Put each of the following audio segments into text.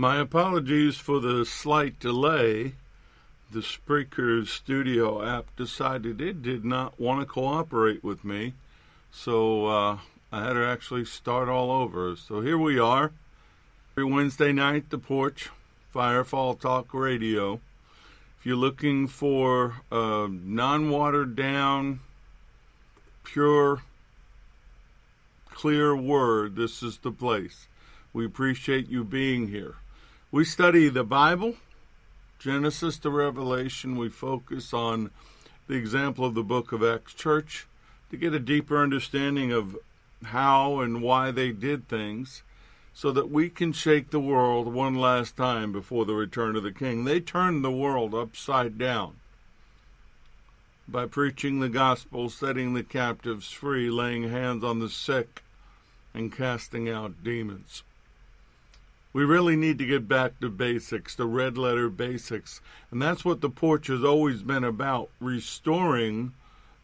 My apologies for the slight delay. The Spreaker Studio app decided it did not want to cooperate with me, so uh, I had to actually start all over. So here we are, every Wednesday night, The Porch, Firefall Talk Radio. If you're looking for a non watered down, pure, clear word, this is the place. We appreciate you being here. We study the Bible, Genesis to Revelation. We focus on the example of the book of Acts Church to get a deeper understanding of how and why they did things so that we can shake the world one last time before the return of the King. They turned the world upside down by preaching the gospel, setting the captives free, laying hands on the sick, and casting out demons. We really need to get back to basics, the red letter basics. And that's what the porch has always been about restoring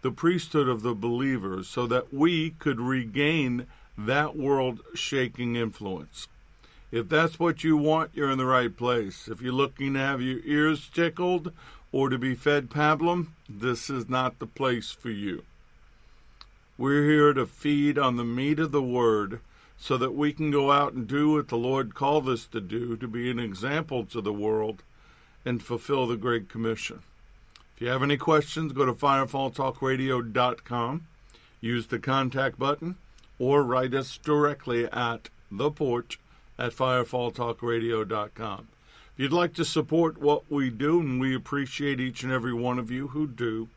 the priesthood of the believers so that we could regain that world shaking influence. If that's what you want, you're in the right place. If you're looking to have your ears tickled or to be fed pablum, this is not the place for you. We're here to feed on the meat of the word so that we can go out and do what the Lord called us to do, to be an example to the world and fulfill the Great Commission. If you have any questions, go to firefalltalkradio.com, use the contact button, or write us directly at the porch at firefalltalkradio.com. If you'd like to support what we do, and we appreciate each and every one of you who do,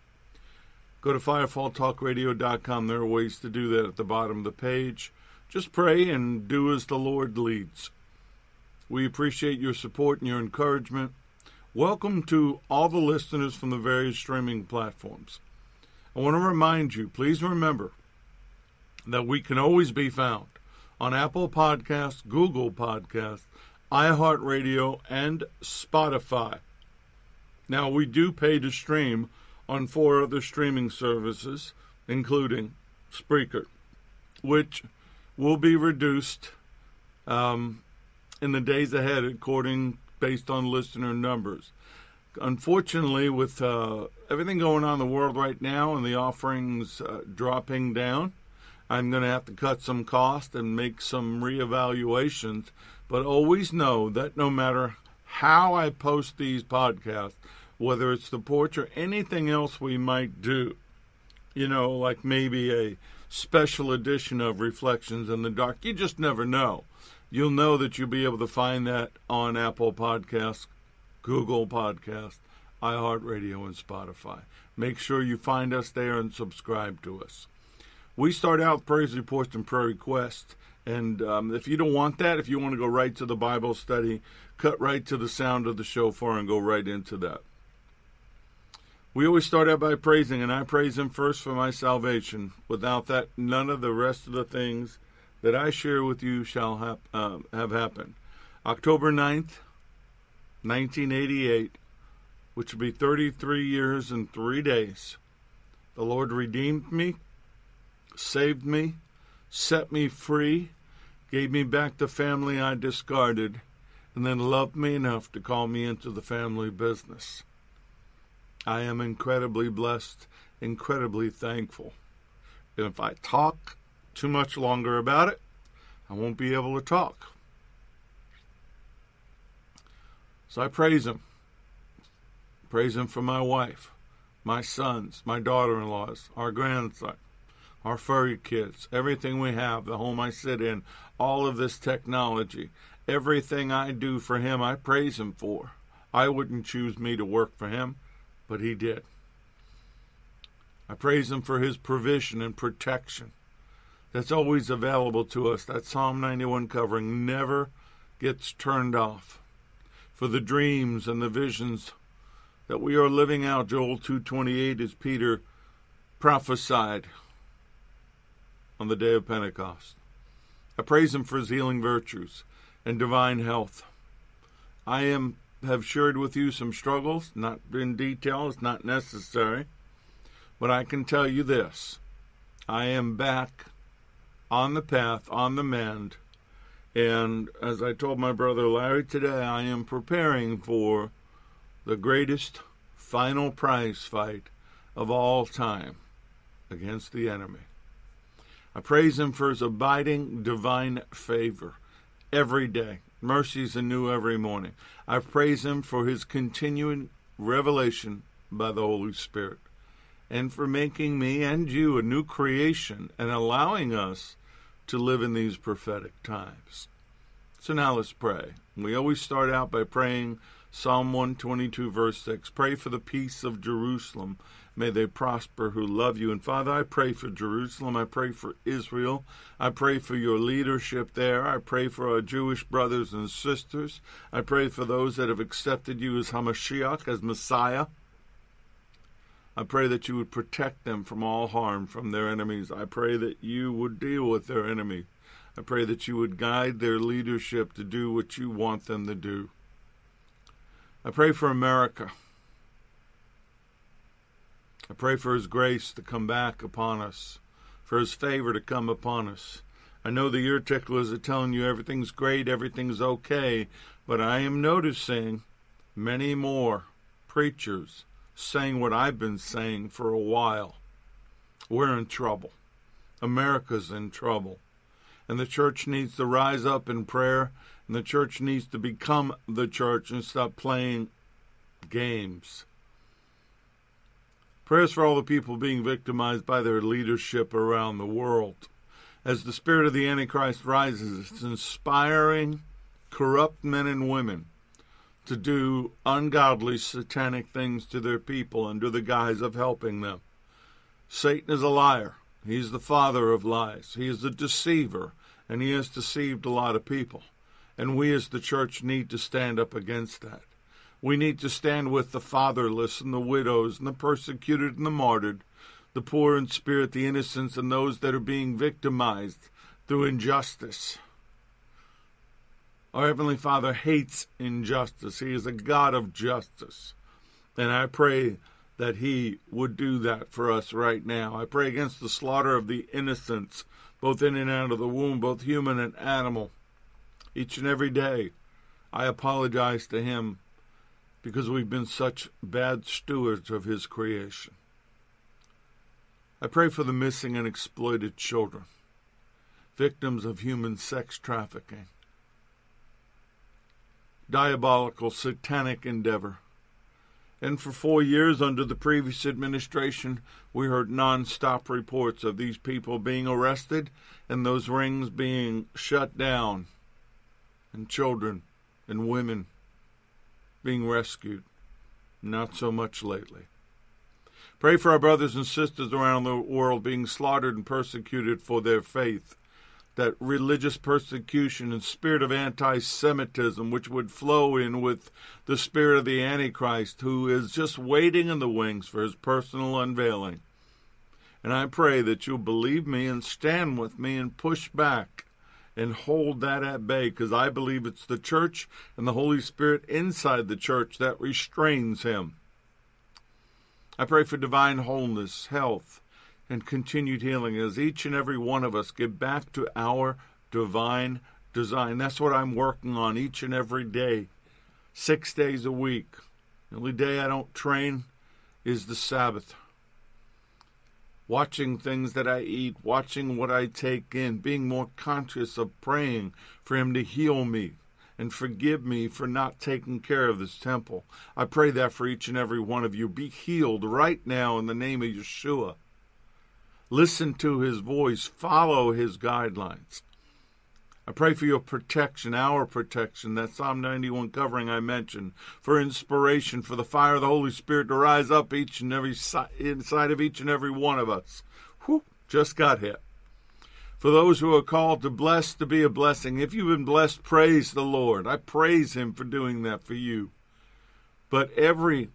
go to firefalltalkradio.com. There are ways to do that at the bottom of the page. Just pray and do as the Lord leads. We appreciate your support and your encouragement. Welcome to all the listeners from the various streaming platforms. I want to remind you, please remember that we can always be found on Apple Podcasts, Google Podcasts, iHeartRadio, and Spotify. Now, we do pay to stream on four other streaming services, including Spreaker, which will be reduced um, in the days ahead, according based on listener numbers. Unfortunately, with uh, everything going on in the world right now and the offerings uh, dropping down, I'm going to have to cut some cost and make some reevaluations. But always know that no matter how I post these podcasts, whether it's the porch or anything else we might do, you know, like maybe a special edition of Reflections in the Dark. You just never know. You'll know that you'll be able to find that on Apple Podcasts, Google Podcasts, iHeartRadio, and Spotify. Make sure you find us there and subscribe to us. We start out praise reports and prayer requests. And um, if you don't want that, if you want to go right to the Bible study, cut right to the sound of the shofar and go right into that. We always start out by praising, and I praise Him first for my salvation. Without that, none of the rest of the things that I share with you shall hap- uh, have happened. October 9th, 1988, which will be 33 years and three days, the Lord redeemed me, saved me, set me free, gave me back the family I discarded, and then loved me enough to call me into the family business. I am incredibly blessed, incredibly thankful. And if I talk too much longer about it, I won't be able to talk. So I praise Him. Praise Him for my wife, my sons, my daughter in laws, our grandson, our furry kids, everything we have, the home I sit in, all of this technology, everything I do for Him, I praise Him for. I wouldn't choose me to work for Him but he did. I praise him for his provision and protection that's always available to us. That Psalm 91 covering never gets turned off. For the dreams and the visions that we are living out, Joel 2:28 as Peter prophesied on the day of Pentecost. I praise him for his healing virtues and divine health. I am have shared with you some struggles, not in detail, it's not necessary. But I can tell you this I am back on the path, on the mend, And as I told my brother Larry today, I am preparing for the greatest final prize fight of all time against the enemy. I praise him for his abiding divine favor every day. Mercies anew every morning. I praise him for his continuing revelation by the Holy Spirit and for making me and you a new creation and allowing us to live in these prophetic times. So now let's pray. We always start out by praying Psalm 122, verse 6. Pray for the peace of Jerusalem. May they prosper who love you. And Father, I pray for Jerusalem. I pray for Israel. I pray for your leadership there. I pray for our Jewish brothers and sisters. I pray for those that have accepted you as Hamashiach, as Messiah. I pray that you would protect them from all harm from their enemies. I pray that you would deal with their enemy. I pray that you would guide their leadership to do what you want them to do. I pray for America. I pray for His grace to come back upon us, for His favor to come upon us. I know the ear ticklers are telling you everything's great, everything's okay, but I am noticing many more preachers saying what I've been saying for a while. We're in trouble. America's in trouble. And the church needs to rise up in prayer, and the church needs to become the church and stop playing games. Prayers for all the people being victimized by their leadership around the world. As the spirit of the Antichrist rises, it's inspiring corrupt men and women to do ungodly, satanic things to their people under the guise of helping them. Satan is a liar. He's the father of lies. He is a deceiver, and he has deceived a lot of people. And we as the church need to stand up against that. We need to stand with the fatherless and the widows and the persecuted and the martyred, the poor in spirit, the innocents, and those that are being victimized through injustice. Our Heavenly Father hates injustice. He is a God of justice. And I pray that He would do that for us right now. I pray against the slaughter of the innocents, both in and out of the womb, both human and animal. Each and every day, I apologize to Him because we've been such bad stewards of His creation. I pray for the missing and exploited children, victims of human sex trafficking diabolical, satanic endeavor. And for four years under the previous administration, we heard nonstop reports of these people being arrested and those rings being shut down, and children and women being rescued. Not so much lately. Pray for our brothers and sisters around the world being slaughtered and persecuted for their faith that religious persecution and spirit of anti Semitism, which would flow in with the spirit of the Antichrist, who is just waiting in the wings for his personal unveiling. And I pray that you'll believe me and stand with me and push back and hold that at bay because I believe it's the church and the Holy Spirit inside the church that restrains him. I pray for divine wholeness, health, and continued healing as each and every one of us get back to our divine design. That's what I'm working on each and every day, six days a week. The only day I don't train is the Sabbath. Watching things that I eat, watching what I take in, being more conscious of praying for Him to heal me and forgive me for not taking care of this temple. I pray that for each and every one of you. Be healed right now in the name of Yeshua. Listen to his voice, follow his guidelines. I pray for your protection, our protection, that Psalm 91 covering I mentioned, for inspiration, for the fire of the Holy Spirit to rise up each and every si- inside of each and every one of us. Whew, just got hit. For those who are called to bless, to be a blessing. If you've been blessed, praise the Lord. I praise Him for doing that for you. But every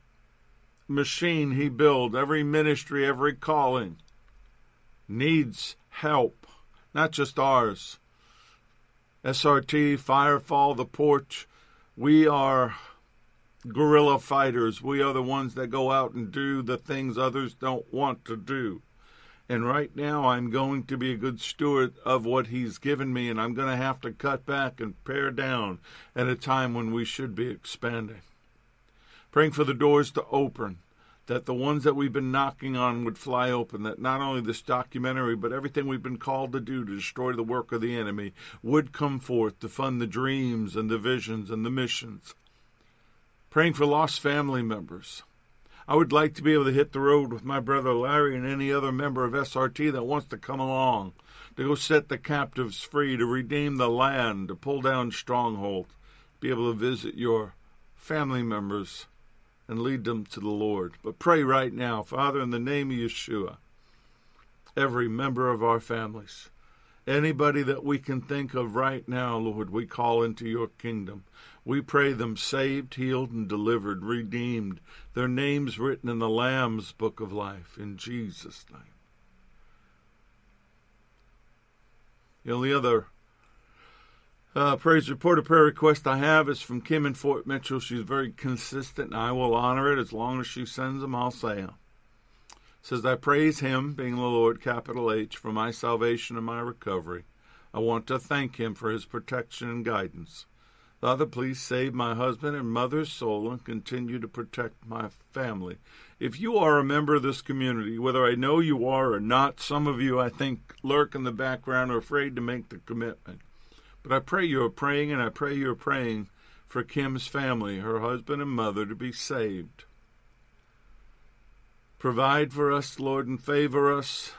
machine He built, every ministry, every calling, needs help, not just ours. SRT, Firefall, The Porch, we are guerrilla fighters. We are the ones that go out and do the things others don't want to do. And right now, I'm going to be a good steward of what He's given me, and I'm going to have to cut back and pare down at a time when we should be expanding. Praying for the doors to open, that the ones that we've been knocking on would fly open, that not only this documentary, but everything we've been called to do to destroy the work of the enemy would come forth to fund the dreams and the visions and the missions. Praying for lost family members I would like to be able to hit the road with my brother Larry and any other member of SRT that wants to come along, to go set the captives free, to redeem the land, to pull down strongholds, be able to visit your family members and lead them to the Lord. But pray right now, Father, in the name of Yeshua, every member of our families, anybody that we can think of right now, Lord, we call into your kingdom. We pray them saved, healed, and delivered, redeemed, their names written in the Lamb's book of life, in Jesus' name. The only other uh, praise report or prayer request I have is from Kim in Fort Mitchell. She's very consistent, and I will honor it as long as she sends them. I'll say them. Says, I praise Him, being the Lord, capital H, for my salvation and my recovery. I want to thank Him for His protection and guidance. Father, please save my husband and mother's soul and continue to protect my family. If you are a member of this community, whether I know you are or not, some of you, I think, lurk in the background or afraid to make the commitment. But I pray you are praying, and I pray you are praying for Kim's family, her husband and mother, to be saved. Provide for us, Lord, and favor us.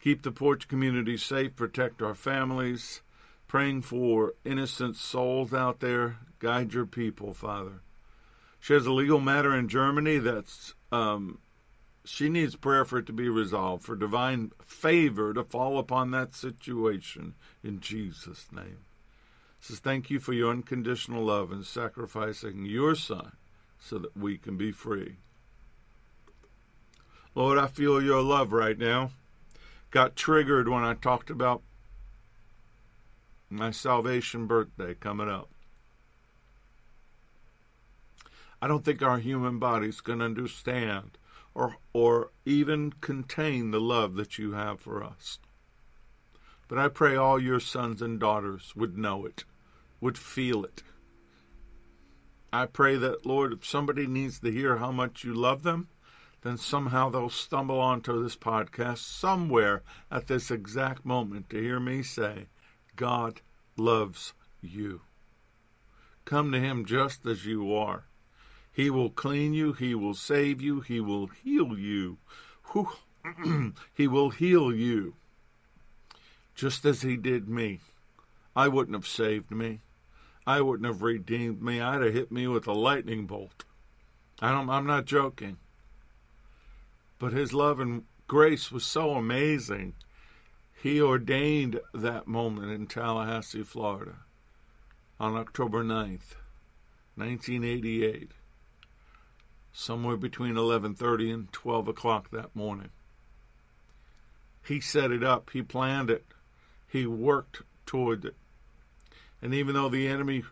Keep the porch community safe, protect our families praying for innocent souls out there. Guide your people, Father. She has a legal matter in Germany that's um, she needs prayer for it to be resolved, for divine favor to fall upon that situation in Jesus' name. Says, thank you for your unconditional love and sacrificing your son so that we can be free. Lord, I feel your love right now. Got triggered when I talked about my salvation birthday coming up. I don't think our human bodies can understand or or even contain the love that you have for us. But I pray all your sons and daughters would know it, would feel it. I pray that, Lord, if somebody needs to hear how much you love them, then somehow they'll stumble onto this podcast somewhere at this exact moment to hear me say, God loves you. Come to Him just as you are. He will clean you, He will save you, He will heal you. he will heal you just as He did me. I wouldn't have saved me. I wouldn't have redeemed me. I'd have hit me with a lightning bolt. I don't, I'm not joking. But His love and grace was so amazing he ordained that moment in Tallahassee, Florida on October 9th, 1988, somewhere between 11:30 and 12 o'clock that morning. He set it up, he planned it, he worked toward it. And even though the enemy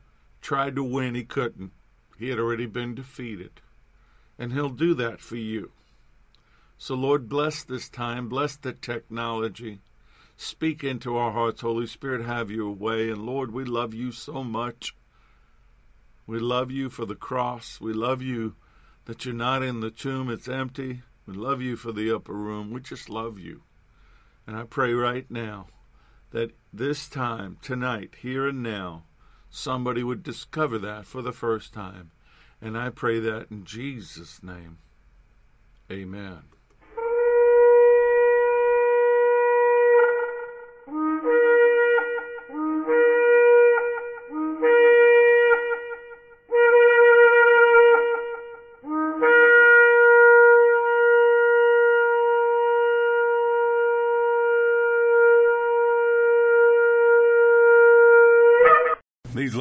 tried to win, he couldn't. He had already been defeated. And he'll do that for you. So, Lord, bless this time, bless the technology. Speak into our hearts, Holy Spirit, have your way. And Lord, we love you so much. We love you for the cross. We love you that you're not in the tomb, it's empty. We love you for the upper room. We just love you. And I pray right now that this time, tonight, here and now, somebody would discover that for the first time. And I pray that in Jesus' name. Amen.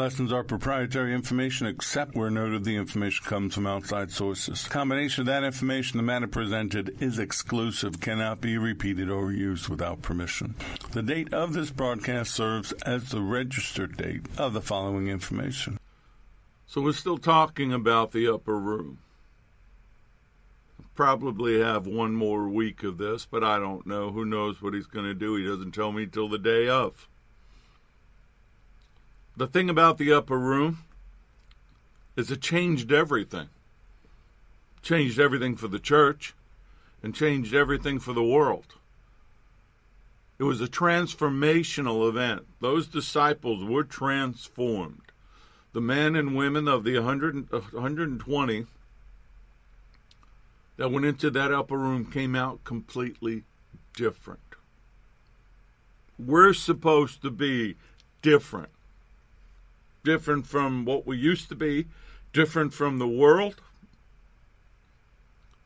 Lessons are proprietary information except where noted the information comes from outside sources. combination of that information, the matter presented is exclusive, cannot be repeated or used without permission. The date of this broadcast serves as the registered date of the following information. So we're still talking about the upper room. probably have one more week of this, but I don't know. Who knows what he's going to do? He doesn't tell me till the day of. The thing about the upper room is it changed everything. Changed everything for the church and changed everything for the world. It was a transformational event. Those disciples were transformed. The men and women of the 100, 120 uh, that went into that upper room came out completely different. We're supposed to be different. Different from what we used to be, different from the world.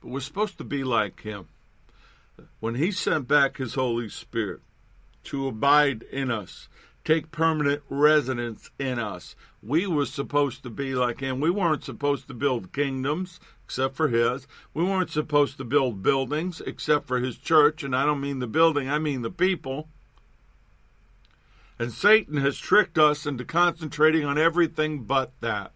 But we're supposed to be like Him. When He sent back His Holy Spirit to abide in us, take permanent residence in us, we were supposed to be like Him. We weren't supposed to build kingdoms except for his. We weren't supposed to build buildings except for his church, and I don't mean the building, I mean the people. And Satan has tricked us into concentrating on everything but that.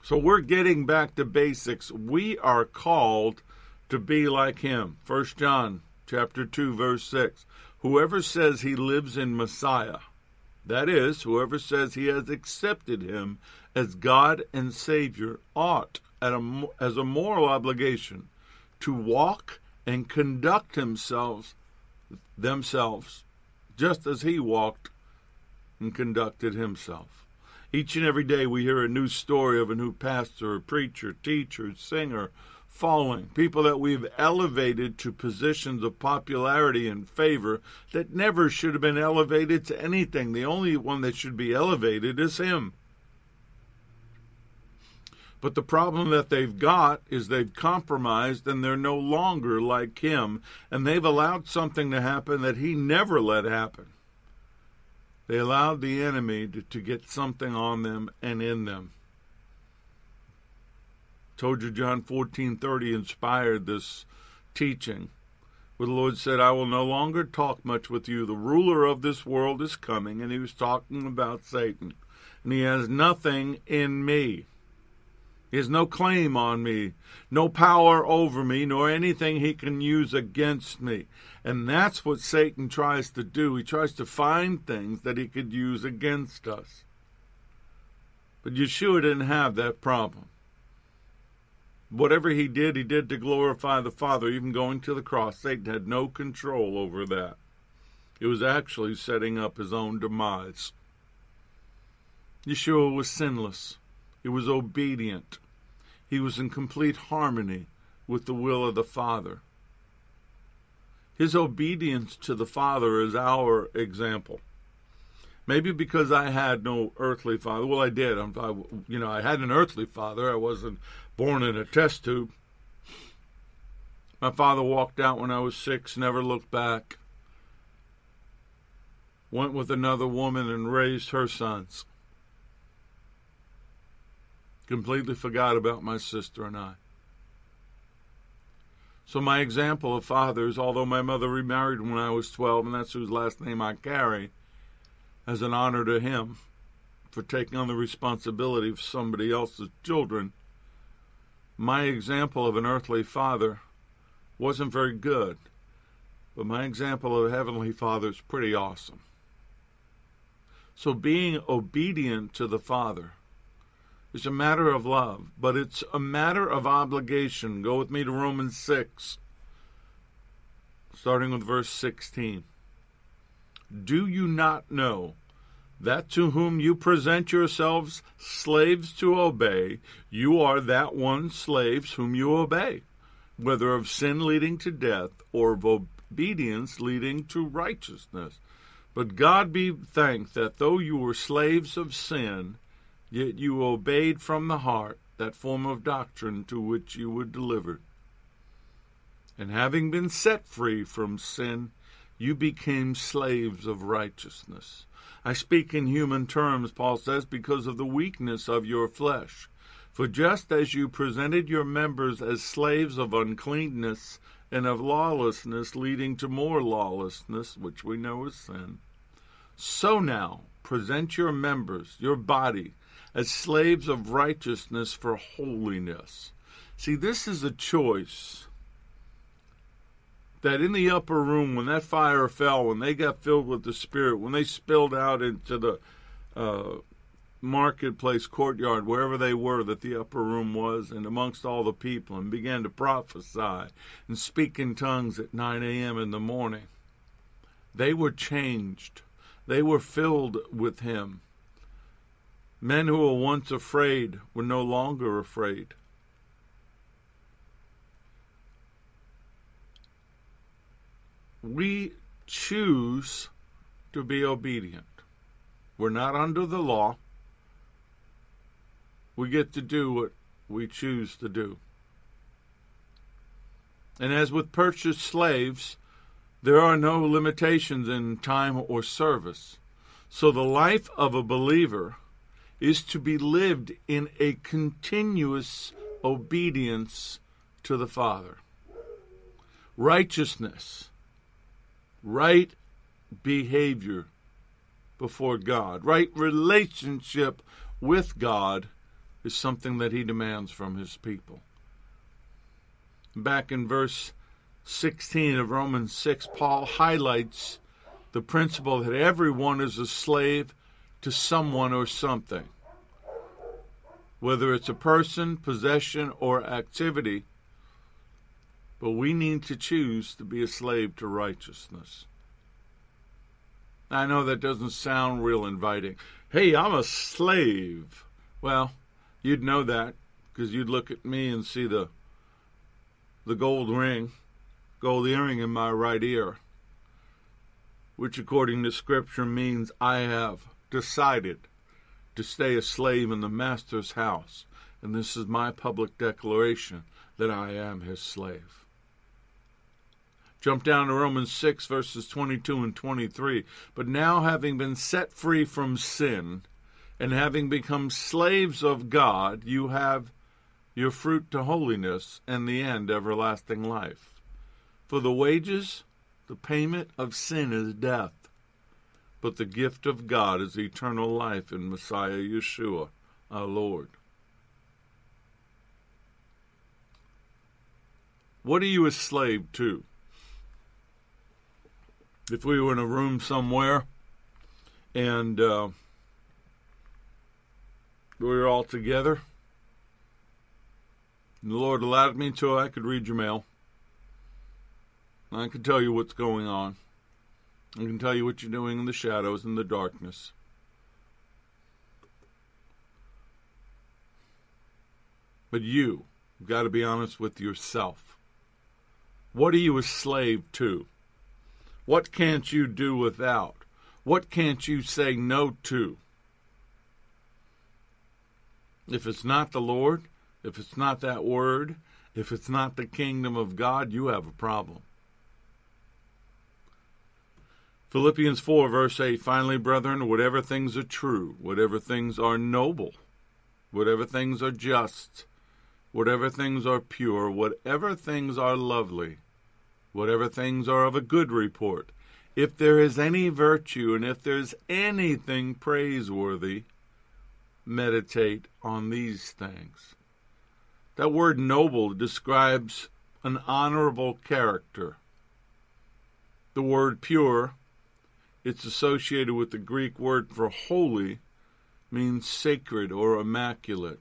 So we're getting back to basics. We are called to be like him. 1 John chapter 2 verse 6. Whoever says he lives in Messiah, that is, whoever says he has accepted him as God and Savior ought, a, as a moral obligation, to walk and conduct themselves themselves just as he walked and conducted himself. Each and every day we hear a new story of a new pastor, preacher, teacher, singer falling, people that we've elevated to positions of popularity and favor that never should have been elevated to anything. The only one that should be elevated is him. But the problem that they've got is they've compromised and they're no longer like him, and they've allowed something to happen that he never let happen. They allowed the enemy to, to get something on them and in them. Told you John 14:30 inspired this teaching. Where the Lord said, I will no longer talk much with you. The ruler of this world is coming, and he was talking about Satan. And he has nothing in me. He has no claim on me, no power over me, nor anything he can use against me. And that's what Satan tries to do. He tries to find things that he could use against us. But Yeshua didn't have that problem. Whatever he did, he did to glorify the Father, even going to the cross. Satan had no control over that. It was actually setting up his own demise. Yeshua was sinless. He was obedient. He was in complete harmony with the will of the Father. His obedience to the Father is our example. Maybe because I had no earthly father. Well, I did. I'm, I, you know, I had an earthly father. I wasn't born in a test tube. My father walked out when I was six, never looked back. Went with another woman and raised her sons completely forgot about my sister and I. So, my example of fathers, although my mother remarried when I was 12, and that's whose last name I carry, as an honor to him for taking on the responsibility of somebody else's children, my example of an earthly father wasn't very good, but my example of a heavenly father is pretty awesome. So, being obedient to the Father it's a matter of love, but it's a matter of obligation. Go with me to Romans 6, starting with verse 16. Do you not know that to whom you present yourselves slaves to obey, you are that one slaves whom you obey, whether of sin leading to death or of obedience leading to righteousness? But God be thanked that though you were slaves of sin, Yet you obeyed from the heart that form of doctrine to which you were delivered. And having been set free from sin, you became slaves of righteousness. I speak in human terms, Paul says, because of the weakness of your flesh. For just as you presented your members as slaves of uncleanness and of lawlessness, leading to more lawlessness, which we know is sin, so now present your members, your body, as slaves of righteousness for holiness. See, this is a choice that in the upper room, when that fire fell, when they got filled with the Spirit, when they spilled out into the uh, marketplace courtyard, wherever they were, that the upper room was, and amongst all the people, and began to prophesy and speak in tongues at 9 a.m. in the morning. They were changed. They were filled with Him. Men who were once afraid were no longer afraid. We choose to be obedient. We're not under the law. We get to do what we choose to do. And as with purchased slaves, there are no limitations in time or service. So the life of a believer is to be lived in a continuous obedience to the Father. Righteousness, right behavior before God, right relationship with God is something that He demands from His people. Back in verse 16 of Romans 6, Paul highlights the principle that everyone is a slave to someone or something. Whether it's a person, possession, or activity, but we need to choose to be a slave to righteousness. I know that doesn't sound real inviting. Hey, I'm a slave. Well, you'd know that because you'd look at me and see the the gold ring, gold earring in my right ear, which according to scripture means I have decided to stay a slave in the master's house, and this is my public declaration that I am his slave. Jump down to Romans 6, verses 22 and 23. But now, having been set free from sin and having become slaves of God, you have your fruit to holiness and the end everlasting life. For the wages, the payment of sin is death, but the gift of God is eternal life in Messiah Yeshua, our Lord. What are you a slave to? if we were in a room somewhere and uh, we were all together, and the Lord allowed me to, I could read your mail. I could tell you what's going on. I can tell you what you're doing in the shadows and the darkness. But you, you've got to be honest with yourself. What are you a slave to? What can't you do without? What can't you say no to? If it's not the Lord, if it's not that word, if it's not the kingdom of God, you have a problem. Philippians 4, verse 8 Finally, brethren, whatever things are true, whatever things are noble, whatever things are just, whatever things are pure, whatever things are lovely, whatever things are of a good report. If there is any virtue and if there's anything praiseworthy, meditate on these things. That word noble describes an honorable character. The word pure, it's associated with the Greek word for holy, means sacred or immaculate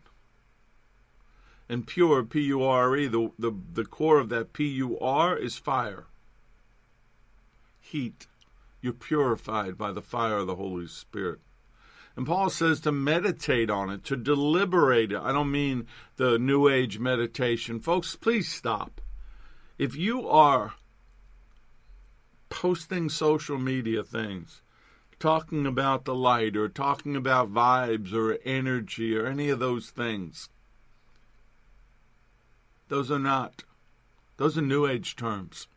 and pure, P U R E, the, the, the core of that P U R is fire. Heat. You're purified by the fire of the Holy Spirit. And Paul says to meditate on it, to deliberate it. I don't mean the New Age meditation. Folks, please stop. If you are posting social media things, talking about the light or talking about vibes or energy or any of those things, those are not. Those are New Age terms.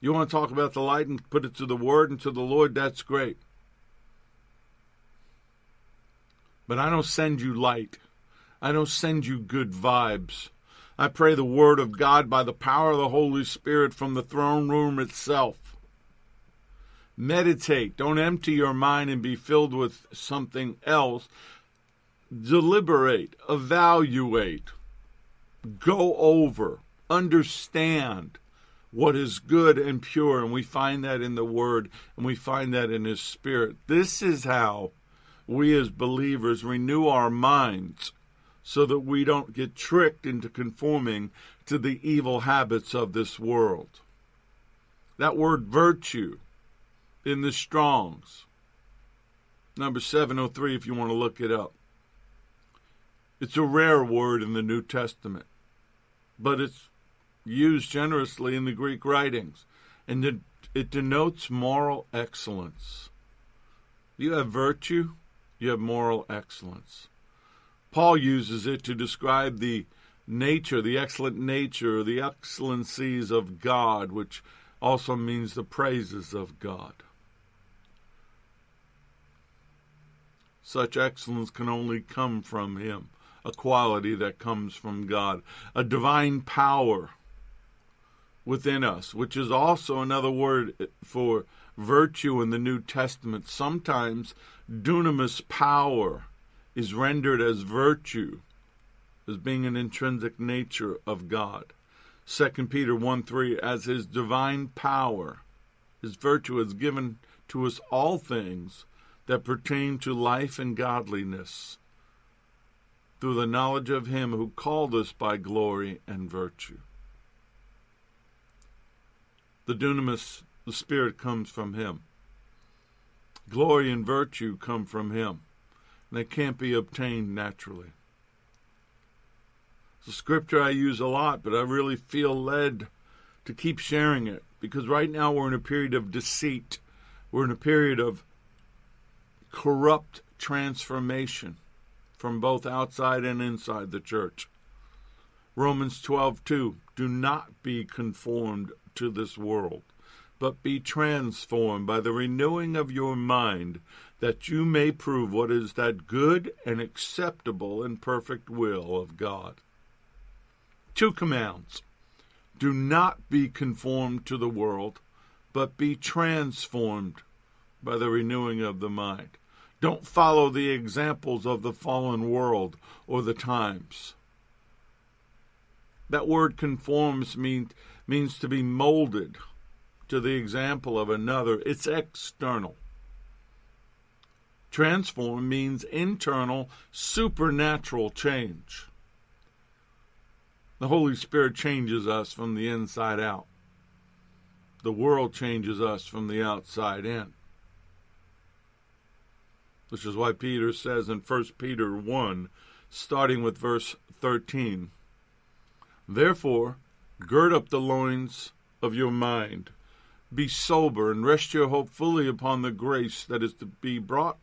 You want to talk about the light and put it to the Word and to the Lord, that's great. But I don't send you light. I don't send you good vibes. I pray the Word of God by the power of the Holy Spirit from the throne room itself. Meditate. Don't empty your mind and be filled with something else. Deliberate. Evaluate go over, understand what is good and pure. And we find that in the Word and we find that in His Spirit. This is how we as believers renew our minds so that we don't get tricked into conforming to the evil habits of this world. That word virtue in the Strongs, number 703, if you want to look it up. It's a rare word in the New Testament, but it's used generously in the Greek writings, and it, it denotes moral excellence. You have virtue, you have moral excellence. Paul uses it to describe the nature, the excellent nature, the excellencies of God, which also means the praises of God. Such excellence can only come from Him, a quality that comes from God, a divine power within us, which is also another word for virtue in the New Testament. Sometimes dunamis power is rendered as virtue, as being an intrinsic nature of God. 2 Peter 1 3, as his divine power, his virtue has given to us all things that pertain to life and godliness through the knowledge of him who called us by glory and virtue. The dunamis, the Spirit, comes from Him. Glory and virtue come from Him. They can't be obtained naturally. It's a scripture I use a lot, but I really feel led to keep sharing it because right now we're in a period of deceit. We're in a period of corrupt transformation from both outside and inside the church. Romans 12:2 Do not be conformed to this world, but be transformed by the renewing of your mind, that you may prove what is that good and acceptable and perfect will of God. Two commands do not be conformed to the world, but be transformed by the renewing of the mind. Don't follow the examples of the fallen world or the times. That word conforms means means to be molded to the example of another. It's external. Transform means internal, supernatural change. The Holy Spirit changes us from the inside out. The world changes us from the outside in. Which is why Peter says in 1 Peter 1, starting with verse 13, Therefore, Gird up the loins of your mind. Be sober and rest your hope fully upon the grace that is to be brought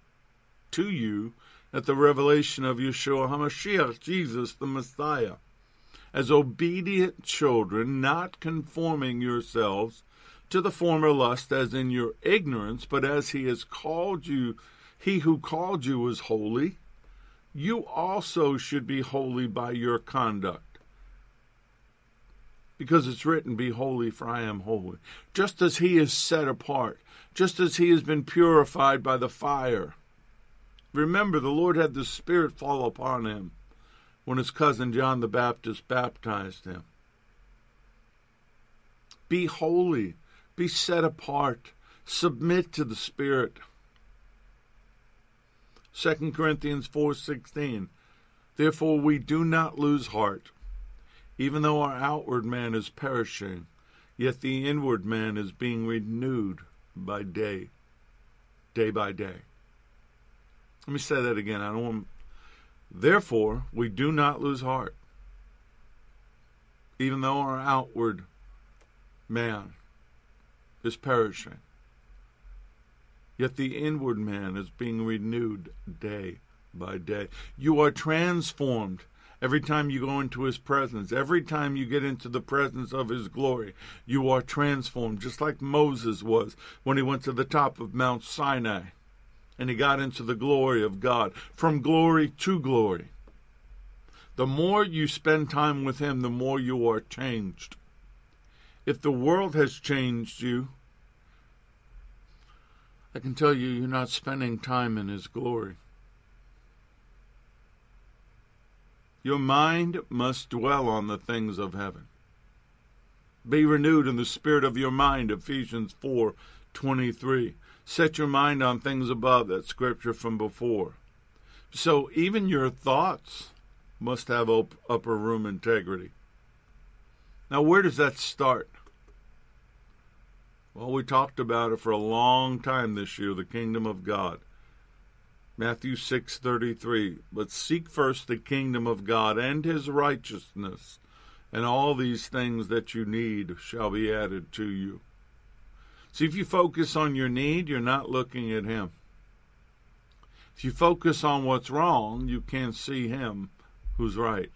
to you at the revelation of Yeshua HaMashiach, Jesus the Messiah. As obedient children, not conforming yourselves to the former lust as in your ignorance, but as he has called you, he who called you is holy, you also should be holy by your conduct because it's written, Be holy, for I am holy. Just as he is set apart, just as he has been purified by the fire. Remember, the Lord had the Spirit fall upon him when his cousin John the Baptist baptized him. Be holy, be set apart, submit to the Spirit. 2 Corinthians 4:16 Therefore we do not lose heart even though our outward man is perishing, yet the inward man is being renewed by day, day by day. Let me say that again. I don't want. Therefore, we do not lose heart, even though our outward man is perishing. Yet the inward man is being renewed day by day. You are transformed Every time you go into his presence, every time you get into the presence of his glory, you are transformed, just like Moses was when he went to the top of Mount Sinai and he got into the glory of God, from glory to glory. The more you spend time with him, the more you are changed. If the world has changed you, I can tell you, you're not spending time in his glory. Your mind must dwell on the things of heaven. Be renewed in the spirit of your mind, Ephesians 4 23. Set your mind on things above, that scripture from before. So even your thoughts must have upper room integrity. Now, where does that start? Well, we talked about it for a long time this year, the kingdom of God. Matthew 6:33 But seek first the kingdom of God and his righteousness and all these things that you need shall be added to you. See if you focus on your need, you're not looking at him. If you focus on what's wrong, you can't see him who's right.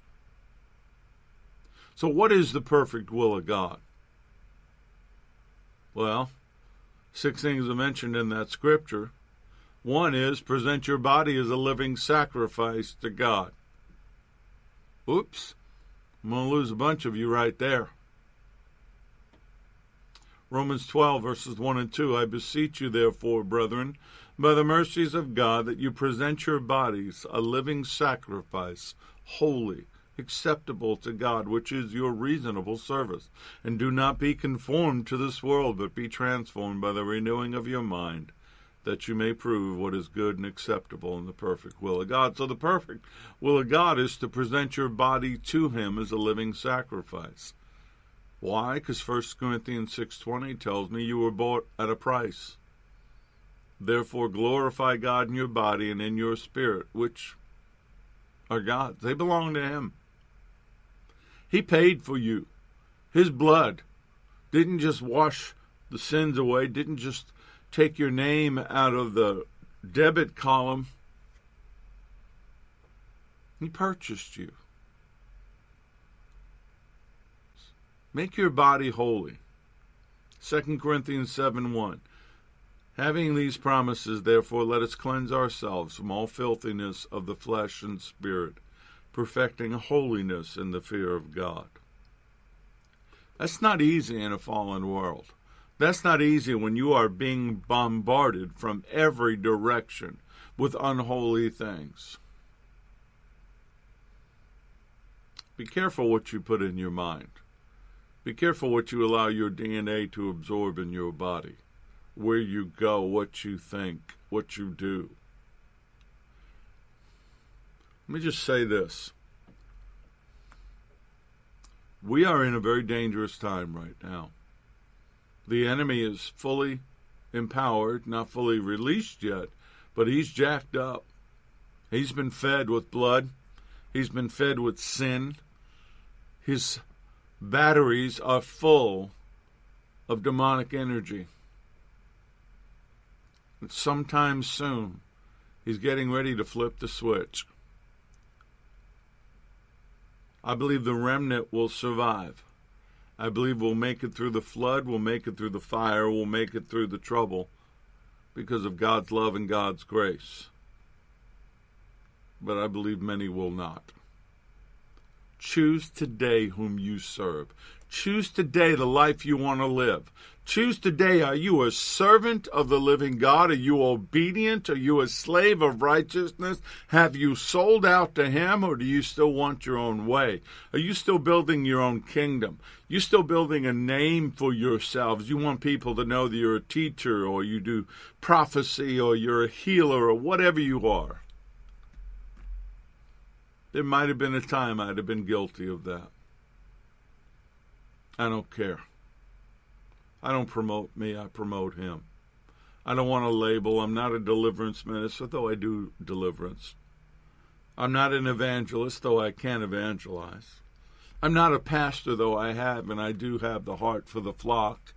So what is the perfect will of God? Well, six things are mentioned in that scripture. One is present your body as a living sacrifice to God. Oops, I'm going to lose a bunch of you right there. Romans 12, verses 1 and 2. I beseech you, therefore, brethren, by the mercies of God, that you present your bodies a living sacrifice, holy, acceptable to God, which is your reasonable service. And do not be conformed to this world, but be transformed by the renewing of your mind that you may prove what is good and acceptable in the perfect will of God. So the perfect will of God is to present your body to him as a living sacrifice. Why? Because 1 Corinthians 6:20 tells me you were bought at a price. Therefore glorify God in your body and in your spirit, which are God's. They belong to him. He paid for you. His blood didn't just wash the sins away, didn't just take your name out of the debit column. He purchased you. Make your body holy. 2 Corinthians 7 1. Having these promises, therefore, let us cleanse ourselves from all filthiness of the flesh and spirit, perfecting holiness in the fear of God. That's not easy in a fallen world. That's not easy when you are being bombarded from every direction with unholy things. Be careful what you put in your mind. Be careful what you allow your DNA to absorb in your body, where you go, what you think, what you do. Let me just say this. We are in a very dangerous time right now. The enemy is fully empowered, not fully released yet, but he's jacked up. He's been fed with blood. He's been fed with sin. His batteries are full of demonic energy. And sometime soon, he's getting ready to flip the switch. I believe the remnant will survive. I believe we'll make it through the flood, we'll make it through the fire, we'll make it through the trouble because of God's love and God's grace. But I believe many will not. Choose today whom you serve. Choose today the life you want to live. Choose today are you a servant of the living God? Are you obedient? Are you a slave of righteousness? Have you sold out to Him or do you still want your own way? Are you still building your own kingdom? You're still building a name for yourselves. You want people to know that you're a teacher or you do prophecy or you're a healer or whatever you are. There might have been a time I'd have been guilty of that. I don't care. I don't promote me, I promote him. I don't want a label. I'm not a deliverance minister, though I do deliverance. I'm not an evangelist, though I can evangelize. I'm not a pastor, though I have, and I do have the heart for the flock.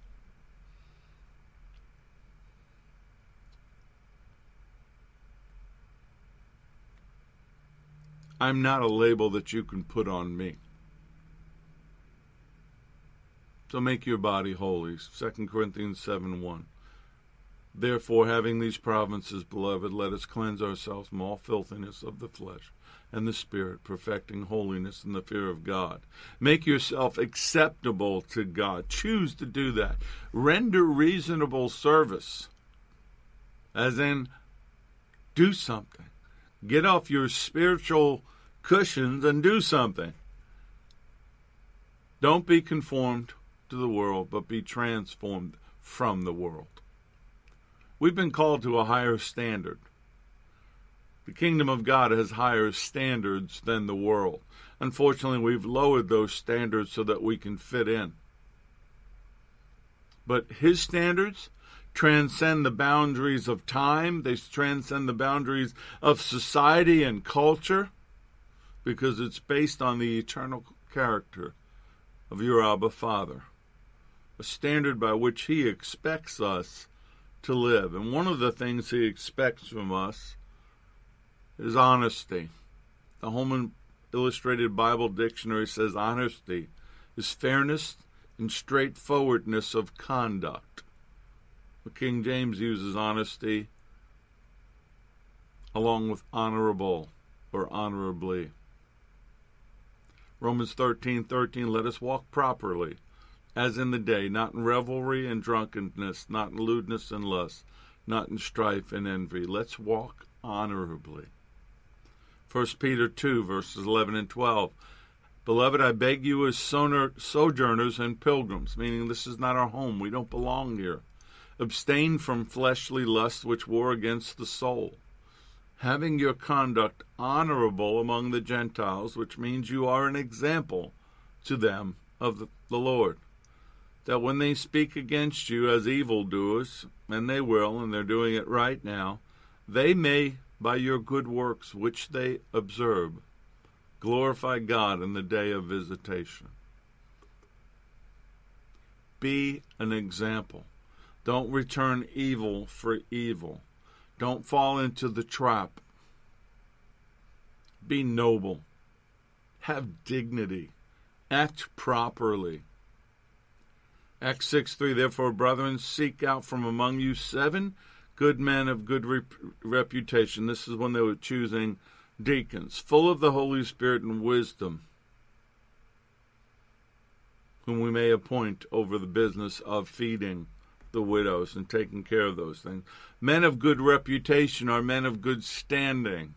I'm not a label that you can put on me. So make your body holy. 2 Corinthians 7 1. Therefore, having these provinces, beloved, let us cleanse ourselves from all filthiness of the flesh and the spirit, perfecting holiness in the fear of God. Make yourself acceptable to God. Choose to do that. Render reasonable service, as in, do something. Get off your spiritual cushions and do something. Don't be conformed to the world, but be transformed from the world. We've been called to a higher standard. The kingdom of God has higher standards than the world. Unfortunately, we've lowered those standards so that we can fit in. But his standards transcend the boundaries of time, they transcend the boundaries of society and culture because it's based on the eternal character of your Abba Father, a standard by which he expects us to live. And one of the things he expects from us is honesty. The Holman Illustrated Bible Dictionary says honesty is fairness and straightforwardness of conduct. The King James uses honesty along with honorable or honorably. Romans 13:13 13, let us walk properly as in the day not in revelry and drunkenness not in lewdness and lust not in strife and envy let's walk honorably 1 Peter 2 verses 11 and 12 Beloved, I beg you as sojourners and pilgrims, meaning this is not our home, we don't belong here. Abstain from fleshly lusts which war against the soul having your conduct honorable among the Gentiles, which means you are an example to them of the Lord. That when they speak against you as evildoers, and they will, and they're doing it right now, they may, by your good works which they observe, glorify God in the day of visitation. Be an example. Don't return evil for evil. Don't fall into the trap. Be noble. Have dignity. Act properly. Acts 6 3 Therefore, brethren, seek out from among you seven good men of good rep- reputation. This is when they were choosing deacons, full of the Holy Spirit and wisdom, whom we may appoint over the business of feeding the widows and taking care of those things. Men of good reputation are men of good standing.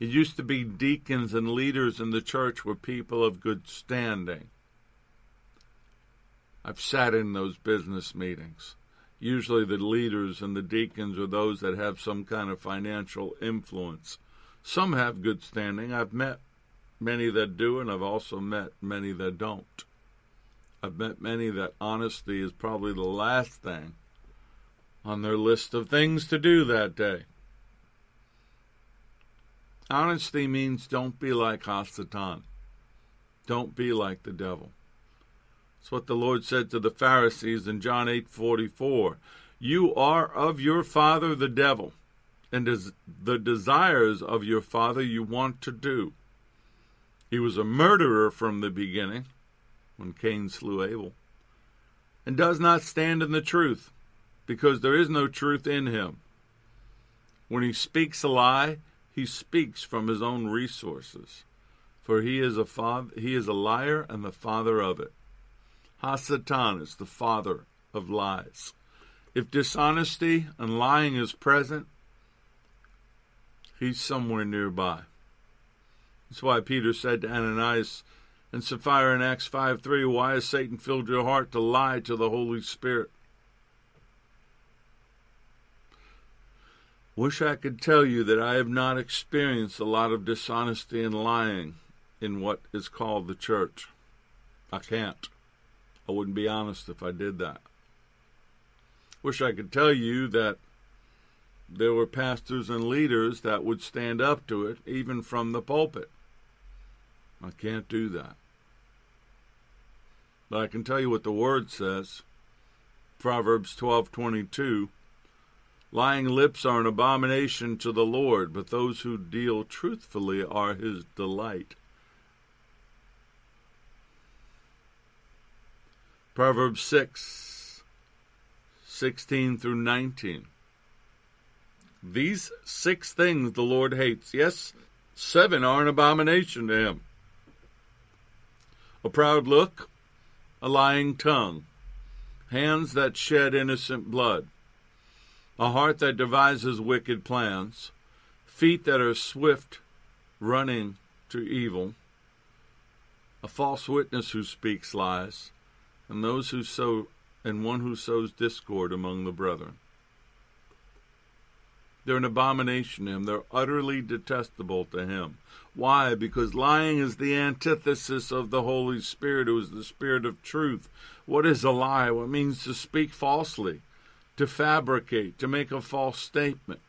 It used to be deacons and leaders in the church were people of good standing. I've sat in those business meetings. Usually, the leaders and the deacons are those that have some kind of financial influence. Some have good standing. I've met many that do, and I've also met many that don't. I've met many that honesty is probably the last thing on their list of things to do that day. Honesty means don't be like Hasatan. Don't be like the devil. It's what the Lord said to the Pharisees in John 8:44. You are of your father the devil, and as the desires of your father you want to do. He was a murderer from the beginning when Cain slew Abel, and does not stand in the truth, because there is no truth in him. When he speaks a lie, he speaks from his own resources, for he is a father, he is a liar and the father of it. Hasatan is the father of lies. If dishonesty and lying is present, he's somewhere nearby. That's why Peter said to Ananias, and Sapphira in Acts 5 3, why has Satan filled your heart to lie to the Holy Spirit? Wish I could tell you that I have not experienced a lot of dishonesty and lying in what is called the church. I can't. I wouldn't be honest if I did that. Wish I could tell you that there were pastors and leaders that would stand up to it, even from the pulpit. I can't do that. But I can tell you what the word says. Proverbs 12:22 Lying lips are an abomination to the Lord, but those who deal truthfully are his delight. Proverbs 6 16 through 19. These six things the Lord hates. Yes, seven are an abomination to him. A proud look, a lying tongue, hands that shed innocent blood, a heart that devises wicked plans, feet that are swift running to evil, a false witness who speaks lies, and those who sow and one who sows discord among the brethren. They're an abomination to him. They're utterly detestable to him. Why? Because lying is the antithesis of the Holy Spirit, who is the Spirit of truth. What is a lie? What means to speak falsely, to fabricate, to make a false statement.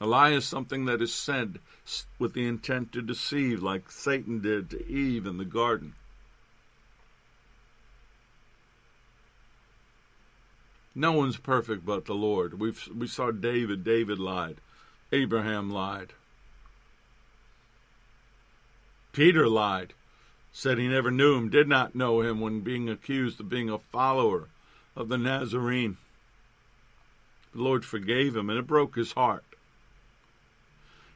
A lie is something that is said with the intent to deceive, like Satan did to Eve in the garden. No one's perfect but the Lord. we we saw David. David lied. Abraham lied. Peter lied, said he never knew him, did not know him when being accused of being a follower of the Nazarene. The Lord forgave him, and it broke his heart.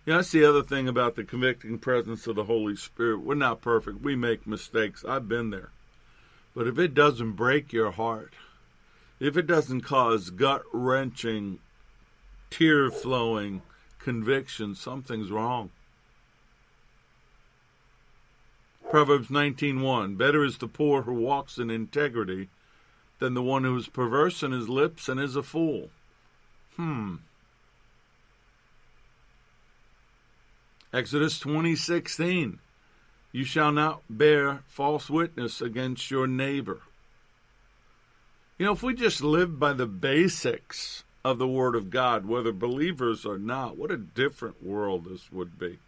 Yeah, that's the other thing about the convicting presence of the Holy Spirit. We're not perfect. We make mistakes. I've been there. But if it doesn't break your heart, if it doesn't cause gut wrenching, tear flowing conviction, something's wrong. Proverbs 19:1 Better is the poor who walks in integrity than the one who is perverse in his lips and is a fool. Hmm. Exodus 20:16 You shall not bear false witness against your neighbor. You know, if we just lived by the basics of the Word of God, whether believers or not, what a different world this would be.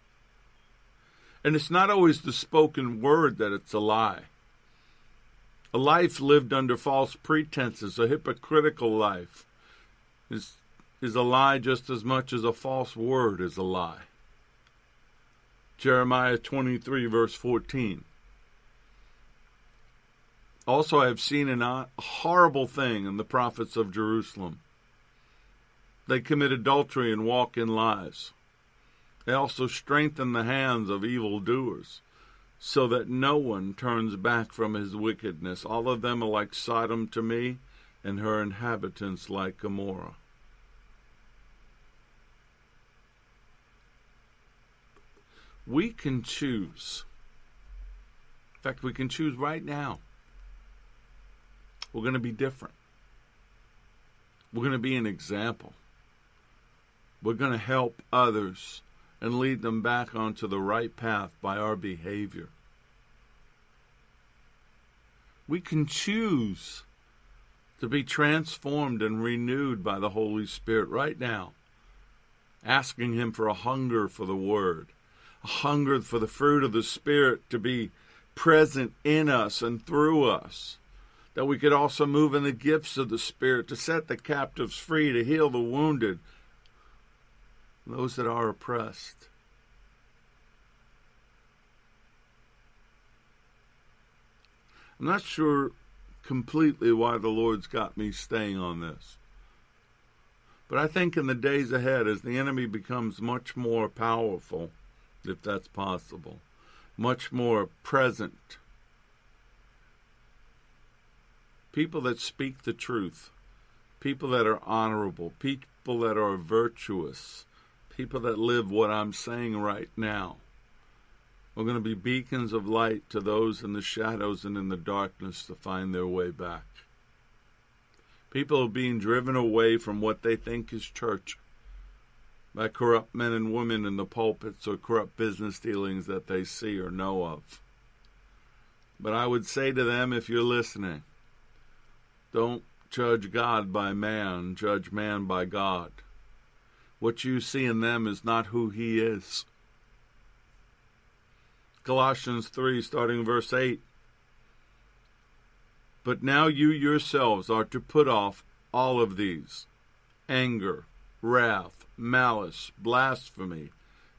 And it's not always the spoken word that it's a lie. A life lived under false pretenses, a hypocritical life, is, is a lie just as much as a false word is a lie. Jeremiah 23, verse 14. Also, I have seen a uh, horrible thing in the prophets of Jerusalem. They commit adultery and walk in lies. They also strengthen the hands of evildoers, so that no one turns back from his wickedness. All of them are like Sodom to me, and her inhabitants like Gomorrah. We can choose. In fact, we can choose right now we're going to be different. We're going to be an example. We're going to help others and lead them back onto the right path by our behavior. We can choose to be transformed and renewed by the Holy Spirit right now, asking Him for a hunger for the Word, a hunger for the fruit of the Spirit to be present in us and through us that we could also move in the gifts of the Spirit to set the captives free, to heal the wounded, those that are oppressed. I'm not sure completely why the Lord's got me staying on this. But I think in the days ahead, as the enemy becomes much more powerful, if that's possible, much more present, people that speak the truth, people that are honorable, people that are virtuous, people that live what I'm saying right now. We're going to be beacons of light to those in the shadows and in the darkness to find their way back. People are being driven away from what they think is church by corrupt men and women in the pulpits or corrupt business dealings that they see or know of. But I would say to them, if you're listening, don't judge God by man, judge man by God. What you see in them is not who he is. Colossians 3, starting verse 8. But now you yourselves are to put off all of these anger, wrath, malice, blasphemy,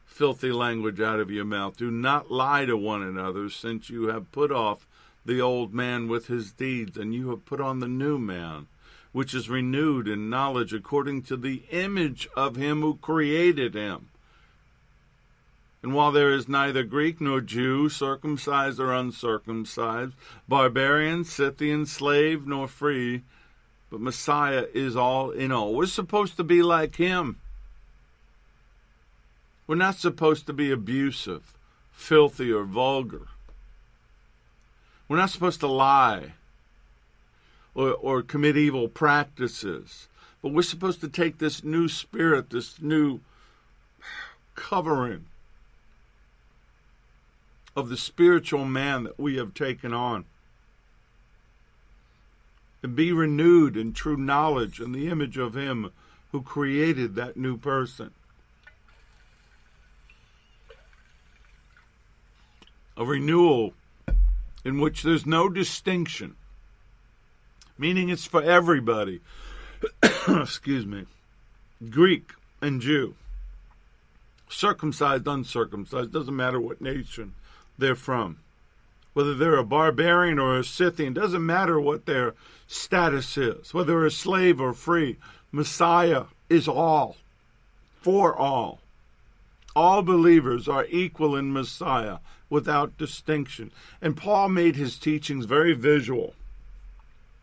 filthy language out of your mouth. Do not lie to one another, since you have put off the old man with his deeds, and you have put on the new man, which is renewed in knowledge according to the image of him who created him. And while there is neither Greek nor Jew, circumcised or uncircumcised, barbarian, Scythian, slave nor free, but Messiah is all in all. We're supposed to be like him. We're not supposed to be abusive, filthy, or vulgar. We're not supposed to lie or, or commit evil practices. But we're supposed to take this new spirit, this new covering of the spiritual man that we have taken on and be renewed in true knowledge and the image of Him who created that new person. A renewal in which there's no distinction, meaning it's for everybody. Excuse me. Greek and Jew, circumcised, uncircumcised, doesn't matter what nation they're from. Whether they're a barbarian or a Scythian, doesn't matter what their status is, whether they're a slave or free. Messiah is all, for all. All believers are equal in Messiah without distinction. And Paul made his teachings very visual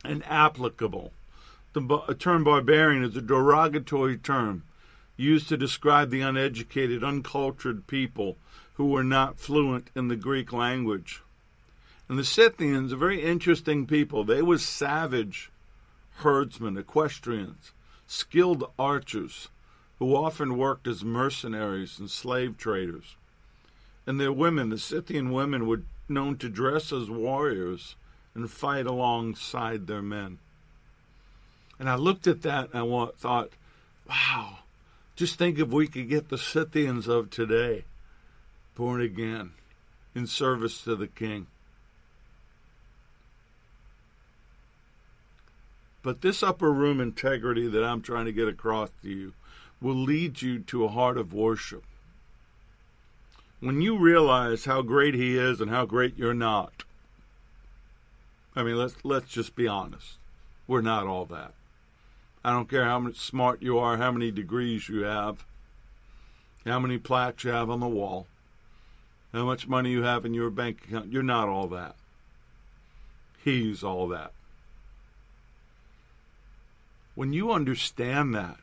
and applicable. The term barbarian is a derogatory term used to describe the uneducated, uncultured people who were not fluent in the Greek language. And the Scythians are very interesting people. They were savage herdsmen, equestrians, skilled archers who often worked as mercenaries and slave traders. And their women, the Scythian women, were known to dress as warriors and fight alongside their men. And I looked at that and I thought, wow, just think if we could get the Scythians of today born again in service to the King. But this upper room integrity that I'm trying to get across to you will lead you to a heart of worship. When you realize how great he is and how great you're not. I mean, let's let's just be honest. We're not all that. I don't care how much smart you are, how many degrees you have, how many plaques you have on the wall, how much money you have in your bank account. You're not all that. He's all that. When you understand that,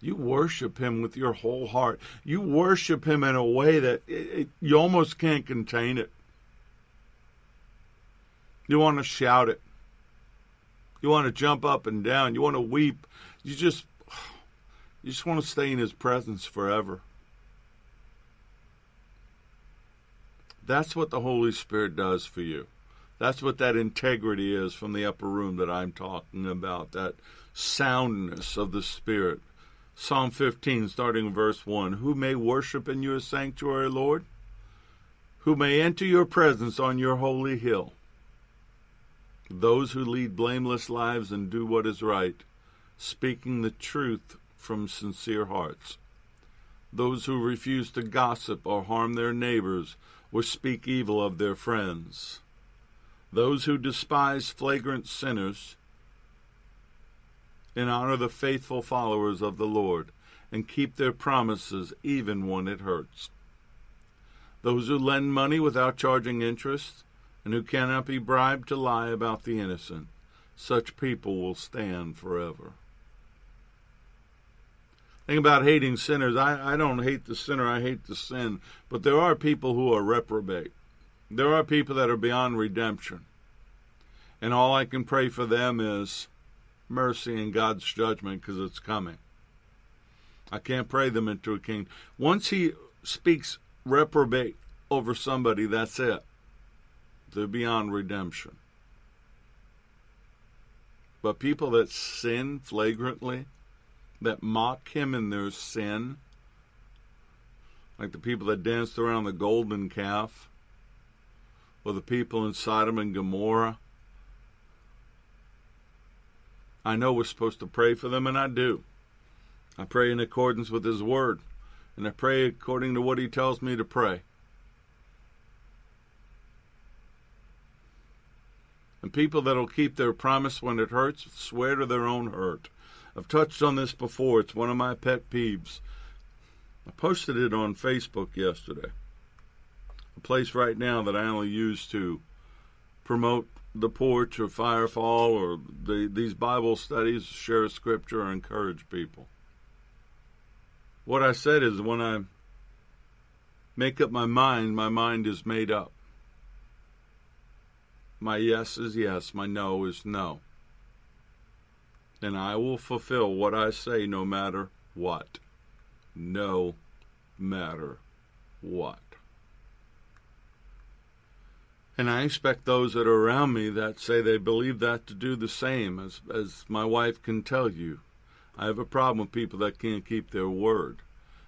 you worship him with your whole heart. You worship him in a way that it, it, you almost can't contain it. You want to shout it. You want to jump up and down. You want to weep. You just you just want to stay in his presence forever. That's what the Holy Spirit does for you. That's what that integrity is from the upper room that I'm talking about, that soundness of the Spirit. Psalm 15, starting verse 1 Who may worship in your sanctuary, Lord? Who may enter your presence on your holy hill? Those who lead blameless lives and do what is right, speaking the truth from sincere hearts. Those who refuse to gossip or harm their neighbors or speak evil of their friends those who despise flagrant sinners and honor the faithful followers of the Lord and keep their promises even when it hurts. Those who lend money without charging interest and who cannot be bribed to lie about the innocent, such people will stand forever. Think about hating sinners. I, I don't hate the sinner, I hate the sin. But there are people who are reprobate. There are people that are beyond redemption. And all I can pray for them is mercy and God's judgment because it's coming. I can't pray them into a king. Once he speaks reprobate over somebody, that's it. They're beyond redemption. But people that sin flagrantly, that mock him in their sin, like the people that danced around the golden calf, or the people in Sodom and Gomorrah. I know we're supposed to pray for them, and I do. I pray in accordance with His Word, and I pray according to what He tells me to pray. And people that'll keep their promise when it hurts swear to their own hurt. I've touched on this before. It's one of my pet peeves. I posted it on Facebook yesterday a place right now that I only use to promote the porch or firefall or the, these Bible studies, share scripture, or encourage people. What I said is when I make up my mind, my mind is made up. My yes is yes, my no is no. And I will fulfill what I say no matter what. No matter what. And I expect those that are around me that say they believe that to do the same, as, as my wife can tell you. I have a problem with people that can't keep their word.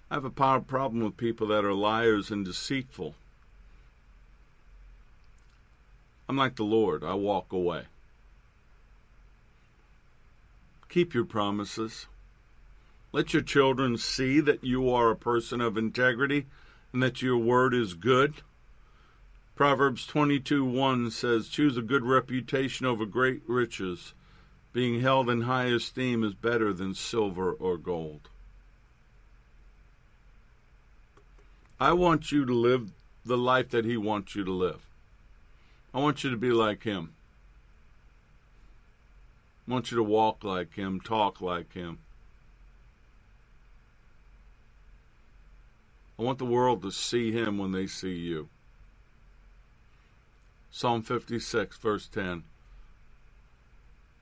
I have a problem with people that are liars and deceitful. I'm like the Lord, I walk away. Keep your promises. Let your children see that you are a person of integrity and that your word is good. Proverbs 22 1 says, Choose a good reputation over great riches being held in high esteem is better than silver or gold. I want you to live the life that He wants you to live. I want you to be like Him. I want you to walk like Him, talk like Him. I want the world to see Him when they see you. Psalm 56, verse 10.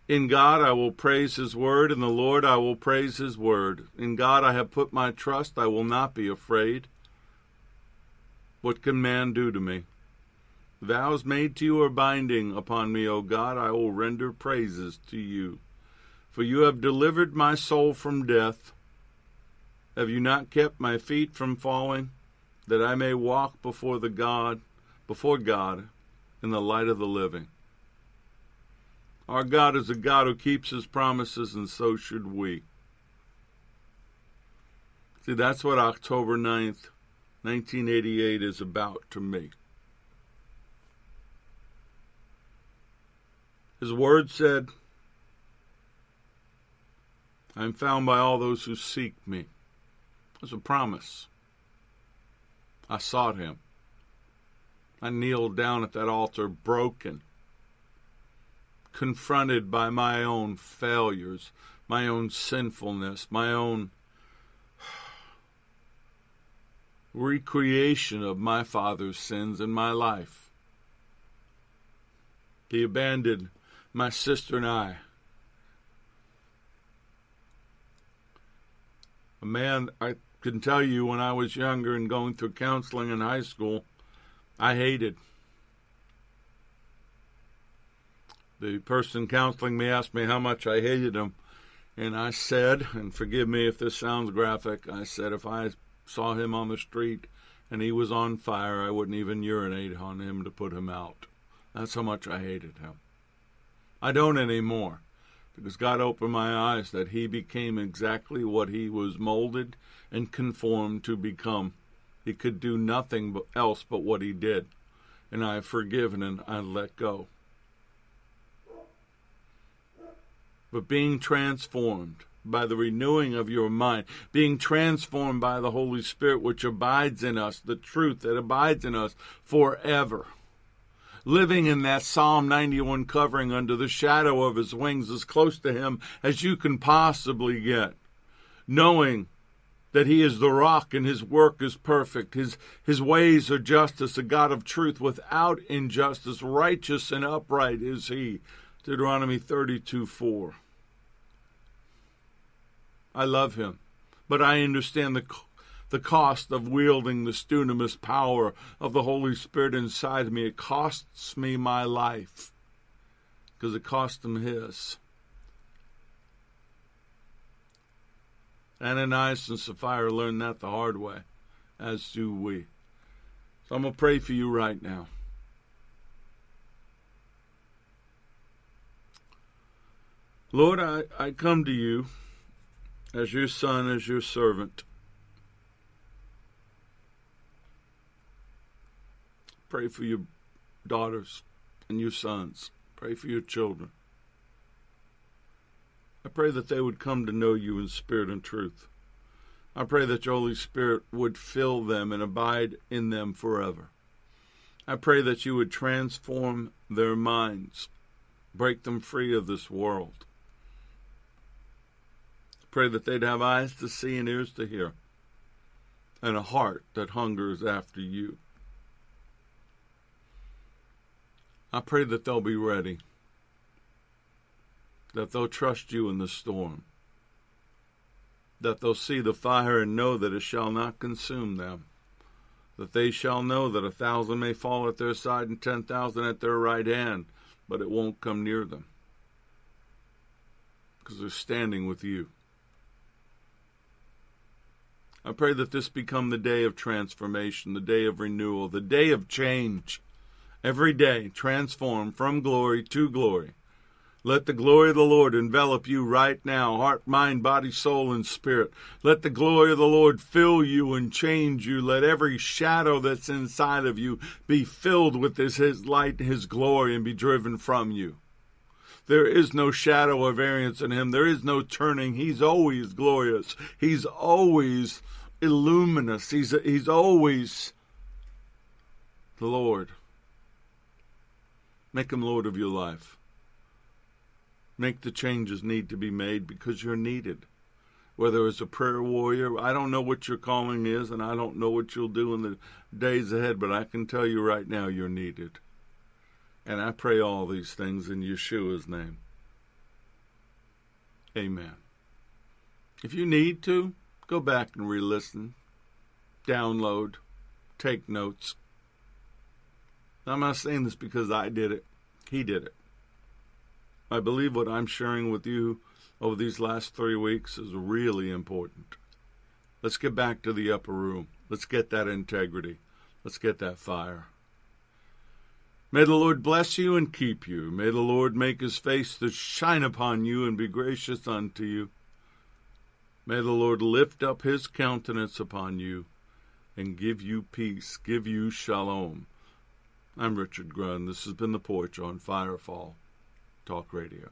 In God I will praise his word, in the Lord I will praise his word. In God I have put my trust, I will not be afraid. What can man do to me? Vows made to you are binding upon me, O God, I will render praises to you. For you have delivered my soul from death. Have you not kept my feet from falling, that I may walk before the God, before God, in the light of the living? Our God is a God who keeps his promises, and so should we. See, that's what October 9th, 1988 is about to me. His word said, I am found by all those who seek me. It's a promise. I sought him. I kneeled down at that altar broken confronted by my own failures, my own sinfulness, my own recreation of my father's sins in my life. He abandoned my sister and I. A man, I can tell you, when I was younger and going through counseling in high school, I hated. the person counseling me asked me how much I hated him. And I said, and forgive me if this sounds graphic, I said if I saw him on the street and he was on fire, I wouldn't even urinate on him to put him out. That's how much I hated him. I don't anymore because God opened my eyes that he became exactly what he was molded and conformed to become. He could do nothing else but what he did. And I have forgiven and I let go. but being transformed by the renewing of your mind, being transformed by the Holy Spirit, which abides in us, the truth that abides in us forever. Living in that Psalm 91 covering under the shadow of his wings as close to him as you can possibly get. Knowing that he is the rock and his work is perfect. His, his ways are justice, a God of truth without injustice. Righteous and upright is he. Deuteronomy 32 4. I love him, but I understand the, the cost of wielding the dunamis power of the Holy Spirit inside me. It costs me my life because it cost him his. Ananias and Sapphira learned that the hard way, as do we. So I'm going to pray for you right now. Lord, I, I come to you as your son, as your servant. Pray for your daughters and your sons. Pray for your children. I pray that they would come to know you in spirit and truth. I pray that your Holy Spirit would fill them and abide in them forever. I pray that you would transform their minds, break them free of this world. I pray that they'd have eyes to see and ears to hear. and a heart that hungers after you. I pray that they'll be ready, that they'll trust you in the storm, that they'll see the fire and know that it shall not consume them, that they shall know that a thousand may fall at their side and ten thousand at their right hand, but it won't come near them because they're standing with you. I pray that this become the day of transformation, the day of renewal, the day of change. Every day, transform from glory to glory. Let the glory of the Lord envelop you right now, heart, mind, body, soul, and spirit. Let the glory of the Lord fill you and change you. Let every shadow that's inside of you be filled with his, his light, his glory, and be driven from you. There is no shadow of variance in him. There is no turning. He's always glorious. He's always illuminous. He's, he's always the Lord. Make him Lord of your life. Make the changes need to be made because you're needed. Whether it's a prayer warrior, I don't know what your calling is, and I don't know what you'll do in the days ahead, but I can tell you right now you're needed. And I pray all these things in Yeshua's name. Amen. If you need to, go back and re listen, download, take notes. I'm not saying this because I did it, he did it. I believe what I'm sharing with you over these last three weeks is really important. Let's get back to the upper room. Let's get that integrity. Let's get that fire. May the Lord bless you and keep you. May the Lord make his face to shine upon you and be gracious unto you. May the Lord lift up his countenance upon you and give you peace, give you shalom. I'm Richard Grun. This has been The Porch on Firefall Talk Radio.